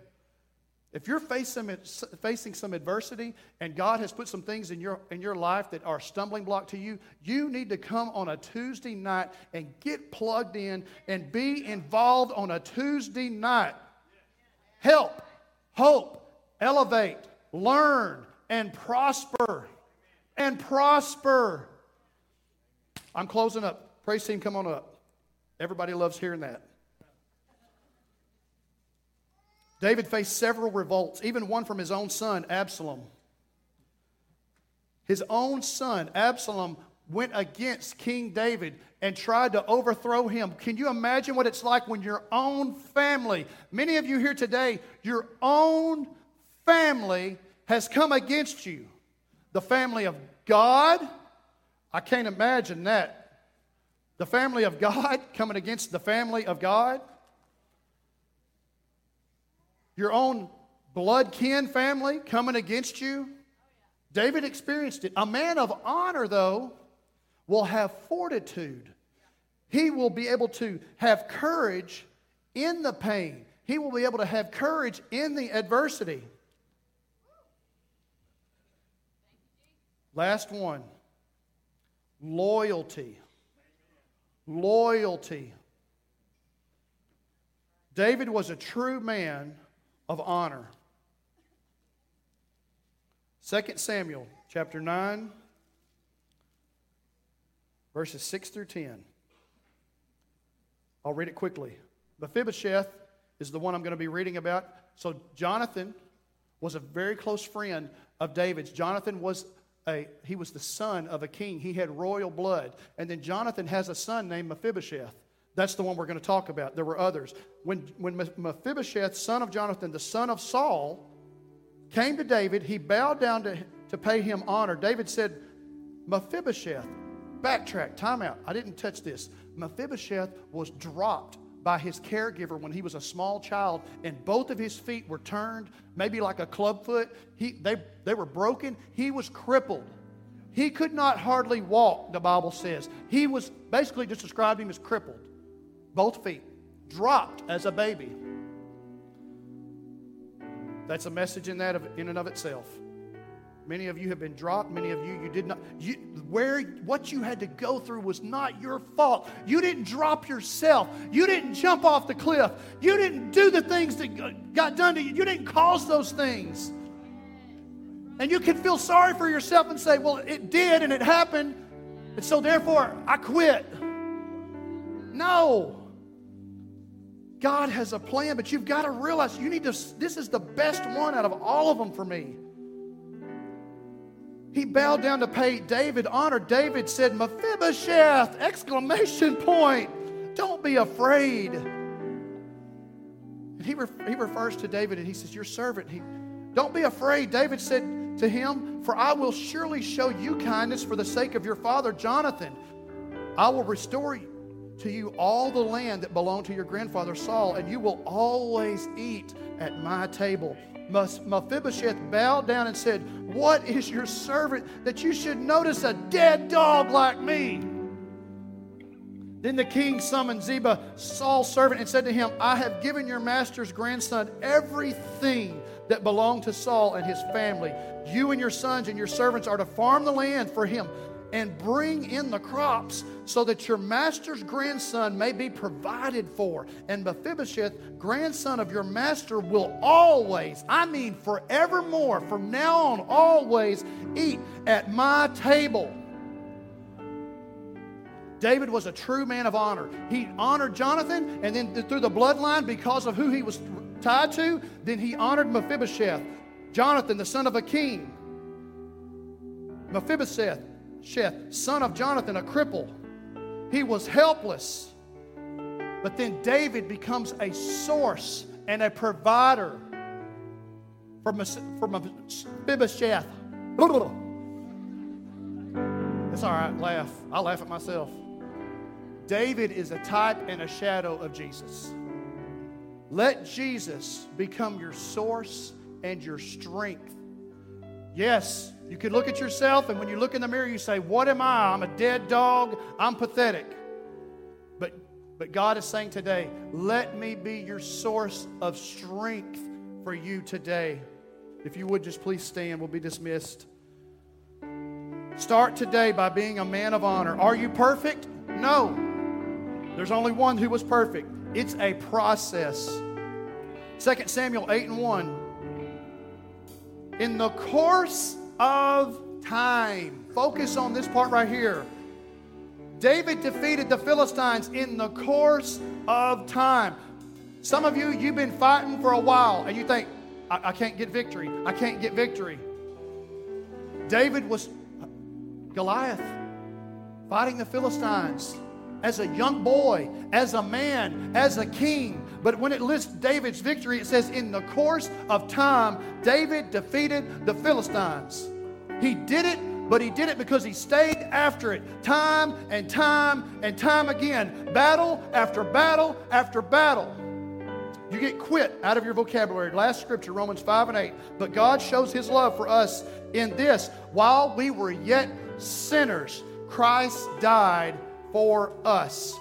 If you're facing, facing some adversity and God has put some things in your, in your life that are stumbling block to you, you need to come on a Tuesday night and get plugged in and be involved on a Tuesday night. Help, hope, elevate, learn, and prosper and prosper. I'm closing up. Praise team, come on up. Everybody loves hearing that. David faced several revolts, even one from his own son, Absalom. His own son, Absalom, went against King David and tried to overthrow him. Can you imagine what it's like when your own family, many of you here today, your own family has come against you? The family of God? I can't imagine that. The family of God coming against the family of God? Your own blood kin family coming against you? David experienced it. A man of honor, though, will have fortitude. He will be able to have courage in the pain. He will be able to have courage in the adversity. Last one loyalty. Loyalty. David was a true man of honor. 2 Samuel chapter 9, verses 6 through 10. I'll read it quickly. Mephibosheth is the one I'm going to be reading about. So, Jonathan was a very close friend of David's. Jonathan was a, he was the son of a king. He had royal blood. And then Jonathan has a son named Mephibosheth. That's the one we're going to talk about. There were others. When, when Mephibosheth, son of Jonathan, the son of Saul, came to David, he bowed down to, to pay him honor. David said, Mephibosheth, backtrack, time out. I didn't touch this. Mephibosheth was dropped by his caregiver when he was a small child, and both of his feet were turned, maybe like a clubfoot. He, they, they were broken. He was crippled. He could not hardly walk, the Bible says. He was basically just described him as crippled, both feet, dropped as a baby. That's a message in that of, in and of itself. Many of you have been dropped. Many of you, you did not. You, where what you had to go through was not your fault. You didn't drop yourself. You didn't jump off the cliff. You didn't do the things that got done to you. You didn't cause those things. And you can feel sorry for yourself and say, "Well, it did, and it happened, and so therefore I quit." No. God has a plan, but you've got to realize you need to. This is the best one out of all of them for me. He bowed down to pay David honor. David said, Mephibosheth! Exclamation point. Don't be afraid. And he, re- he refers to David and he says, Your servant. He, Don't be afraid. David said to him, For I will surely show you kindness for the sake of your father Jonathan. I will restore you to you all the land that belonged to your grandfather Saul, and you will always eat at my table. Mephibosheth bowed down and said, What is your servant that you should notice a dead dog like me? Then the king summoned Ziba, Saul's servant, and said to him, I have given your master's grandson everything that belonged to Saul and his family. You and your sons and your servants are to farm the land for him and bring in the crops so that your master's grandson may be provided for. And Mephibosheth, grandson of your master, will always, I mean forevermore, from now on, always eat at my table. David was a true man of honor. He honored Jonathan, and then through the bloodline, because of who he was tied to, then he honored Mephibosheth, Jonathan, the son of a king. Mephibosheth, Sheth, son of Jonathan, a cripple. He was helpless. But then David becomes a source and a provider for, for Mephibosheth. It's all right, laugh. I laugh at myself. David is a type and a shadow of Jesus. Let Jesus become your source and your strength. Yes, you could look at yourself, and when you look in the mirror, you say, What am I? I'm a dead dog. I'm pathetic. But, but God is saying today, Let me be your source of strength for you today. If you would just please stand, we'll be dismissed. Start today by being a man of honor. Are you perfect? No. There's only one who was perfect. It's a process. 2 Samuel 8 and 1. In the course of time. Focus on this part right here. David defeated the Philistines in the course of time. Some of you, you've been fighting for a while and you think, I, I can't get victory. I can't get victory. David was uh, Goliath fighting the Philistines as a young boy, as a man, as a king. But when it lists David's victory, it says, In the course of time, David defeated the Philistines. He did it, but he did it because he stayed after it time and time and time again. Battle after battle after battle. You get quit out of your vocabulary. Last scripture, Romans 5 and 8. But God shows his love for us in this while we were yet sinners, Christ died for us.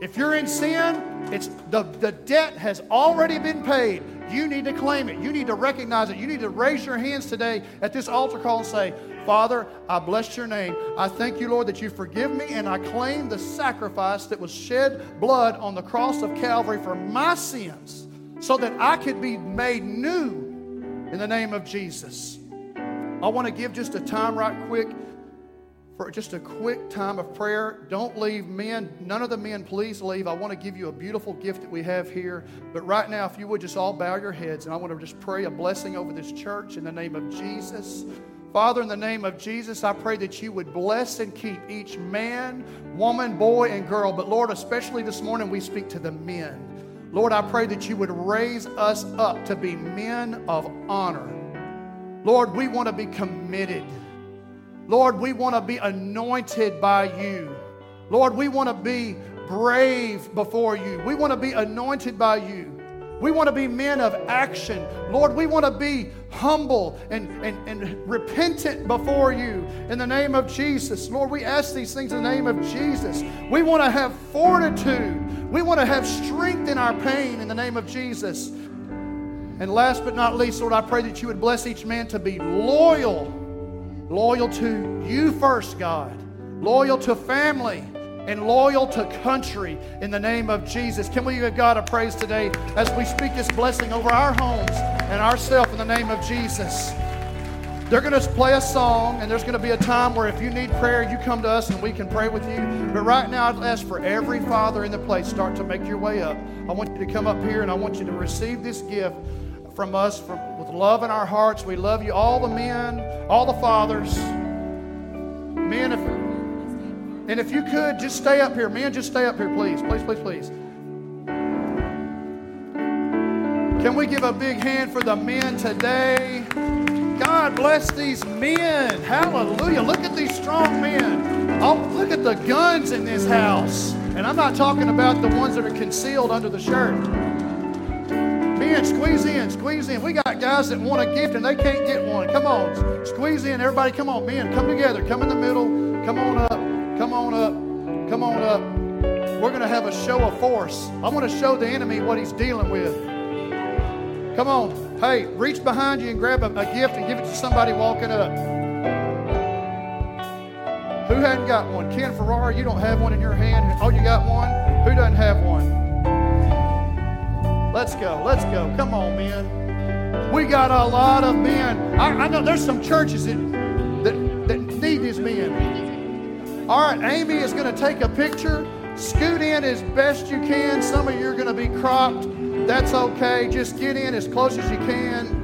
If you're in sin, it's the, the debt has already been paid. You need to claim it. You need to recognize it. You need to raise your hands today at this altar call and say, Father, I bless your name. I thank you, Lord, that you forgive me, and I claim the sacrifice that was shed blood on the cross of Calvary for my sins so that I could be made new in the name of Jesus. I want to give just a time right quick just a quick time of prayer. Don't leave, men. None of the men, please leave. I want to give you a beautiful gift that we have here. But right now, if you would just all bow your heads, and I want to just pray a blessing over this church in the name of Jesus. Father, in the name of Jesus, I pray that you would bless and keep each man, woman, boy, and girl. But Lord, especially this morning, we speak to the men. Lord, I pray that you would raise us up to be men of honor. Lord, we want to be committed. Lord, we want to be anointed by you. Lord, we want to be brave before you. We want to be anointed by you. We want to be men of action. Lord, we want to be humble and, and, and repentant before you in the name of Jesus. Lord, we ask these things in the name of Jesus. We want to have fortitude. We want to have strength in our pain in the name of Jesus. And last but not least, Lord, I pray that you would bless each man to be loyal, loyal to you first, God, loyal to family and loyal to country in the name of Jesus. Can we give God a praise today as we speak this blessing over our homes and ourselves in the name of Jesus? They're going to play a song, and there's going to be a time where if you need prayer, you come to us and we can pray with you. But right now, I'd ask for every father in the place start to make your way up. I want you to come up here and I want you to receive this gift from us from, love in our hearts. We love you, all the men, all the fathers. Men, if and if you could, just stay up here. Men, just stay up here, please. Please, please, please. Can we give a big hand for the men today? God bless these men. Hallelujah. Look at these strong men. Oh, look at the guns in this house. And I'm not talking about the ones that are concealed under the shirt. Men, squeeze in, squeeze in. We got guys that want a gift and they can't get one. Come on, squeeze in. Everybody, come on. Men, come together. Come in the middle. Come on up. Come on up. Come on up. We're going to have a show of force. I want to show the enemy what he's dealing with. Come on. Hey, reach behind you and grab a, a gift and give it to somebody walking up. Who hadn't got one? Ken Ferrara, you don't have one in your hand. Oh, you got one? Who doesn't have one? Let's go. Let's go. Come on, men. We got a lot of men. I, I know there's some churches that, that, that need these men. All right, Amy is going to take a picture. Scoot in as best you can. Some of you are going to be cropped. That's okay. Just get in as close as you can.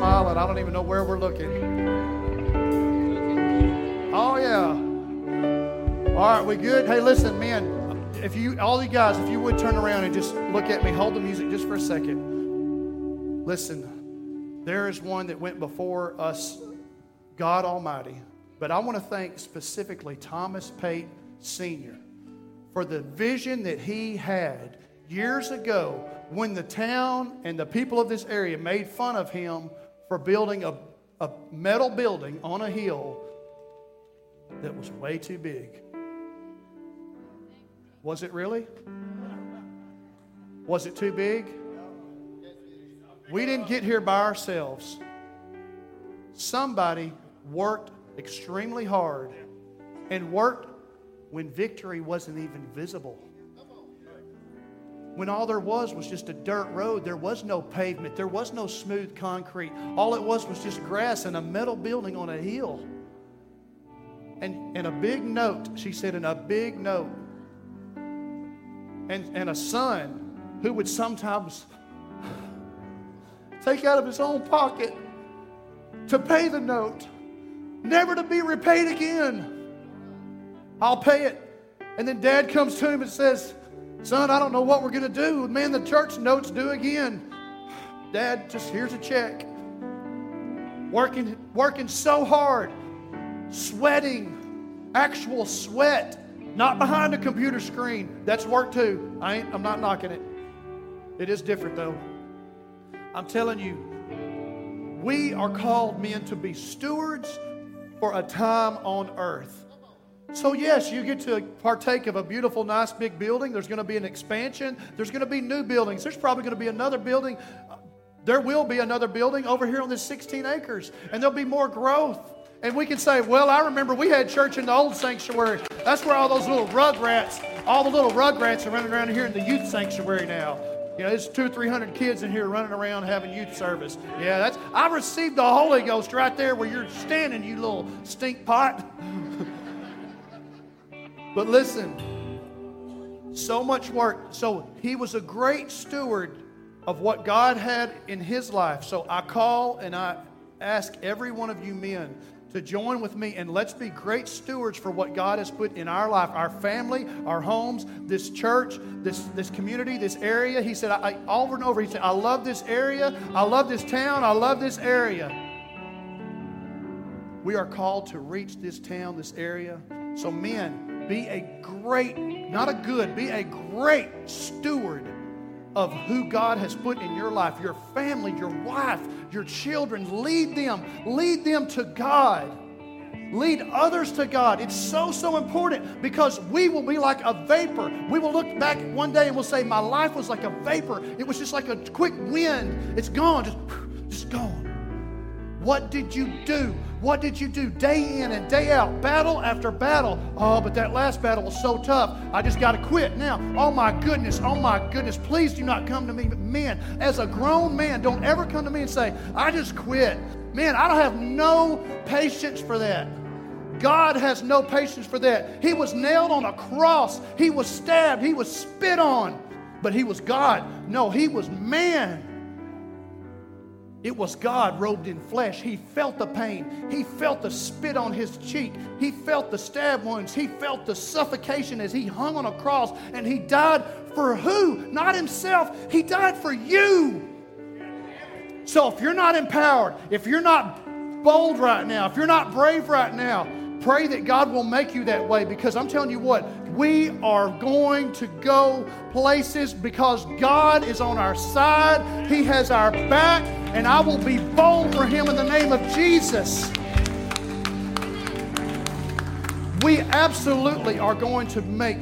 Smiling. I don't even know where we're looking. Oh, yeah. All right, we good? Hey, listen, man, if you, all you guys, if you would turn around and just look at me, hold the music just for a second. Listen, there is one that went before us, God Almighty. But I want to thank specifically Thomas Pate Sr. for the vision that he had years ago when the town and the people of this area made fun of him for building a, a metal building on a hill that was way too big. Was it really? Was it too big? We didn't get here by ourselves. Somebody worked extremely hard and worked when victory wasn't even visible. When all there was was just a dirt road, there was no pavement, there was no smooth concrete. All it was was just grass and a metal building on a hill. And, and a big note, she said, in a big note, and, and a son who would sometimes take out of his own pocket to pay the note, never to be repaid again. I'll pay it. And then dad comes to him and says, Son, I don't know what we're going to do. Man, the church note's due again. Dad, just here's a check. Working, working so hard, sweating, actual sweat not behind a computer screen. That's work too. I ain't, I'm not knocking it. It is different though. I'm telling you, we are called men to be stewards for a time on earth. So, yes, you get to partake of a beautiful, nice big building. There's going to be an expansion. There's going to be new buildings. There's probably going to be another building. There will be another building over here on this 16 acres, and there'll be more growth. And we can say, well, I remember we had church in the old sanctuary. That's where all those little rugrats, all the little rugrats are running around here in the youth sanctuary now. You know, there's two three hundred kids in here running around having youth service. Yeah, that's I received the Holy Ghost right there where you're standing, you little stink pot. but listen, so much work. So he was a great steward of what God had in his life. So I call and I ask every one of you men to join with me and let's be great stewards for what God has put in our life, our family, our homes, this church, this, this community, this area. He said, I, over and over, he said, I love this area, I love this town, I love this area. We are called to reach this town, this area. So, men, be a great, not a good, be a great steward of who God has put in your life, your family, your wife, your children. Lead them, lead them to God. Lead others to God. It's so, so important because we will be like a vapor. We will look back one day and we'll say, My life was like a vapor. It was just like a quick wind. It's gone, just, just gone. What did you do? What did you do day in and day out, battle after battle? Oh, but that last battle was so tough. I just got to quit now. Oh my goodness, oh my goodness. Please do not come to me. Men, as a grown man, don't ever come to me and say, I just quit. Man, I don't have no patience for that. God has no patience for that. He was nailed on a cross, he was stabbed, he was spit on, but he was God. No, he was man. It was God robed in flesh. He felt the pain. He felt the spit on his cheek. He felt the stab wounds. He felt the suffocation as he hung on a cross. And he died for who? Not himself. He died for you. So if you're not empowered, if you're not bold right now, if you're not brave right now, pray that God will make you that way because I'm telling you what, we are going to go places because God is on our side. He has our back, and I will be bold for Him in the name of Jesus. We absolutely are going to make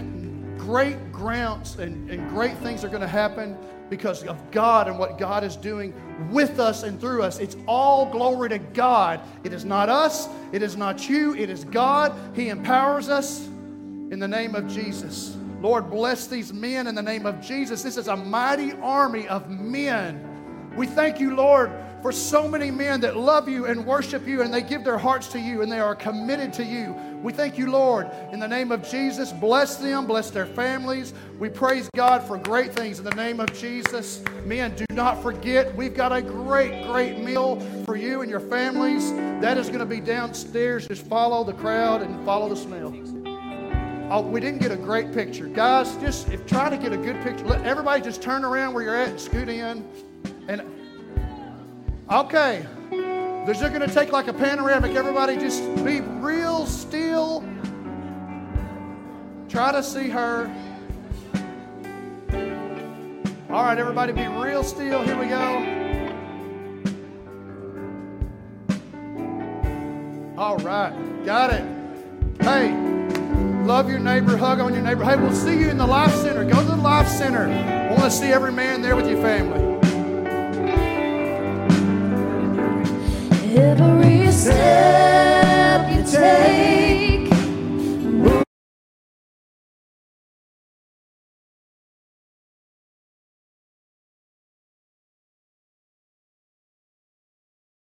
great grounds and, and great things are going to happen because of God and what God is doing with us and through us. It's all glory to God. It is not us, it is not you, it is God. He empowers us in the name of Jesus. Lord, bless these men in the name of Jesus. This is a mighty army of men. We thank you, Lord, for so many men that love you and worship you and they give their hearts to you and they are committed to you. We thank you, Lord, in the name of Jesus. Bless them, bless their families. We praise God for great things in the name of Jesus. Men, do not forget, we've got a great, great meal for you and your families. That is going to be downstairs. Just follow the crowd and follow the smell. Oh, we didn't get a great picture. Guys, just if try to get a good picture, let everybody just turn around where you're at and scoot in. And okay. They're just to take like a panoramic. Everybody just be real still. Try to see her. All right, everybody be real still. Here we go. All right, got it. Hey. Love your neighbor. Hug on your neighbor. Hey, we'll see you in the Life Center. Go to the Life Center. I want to see every man there with your family. Every step.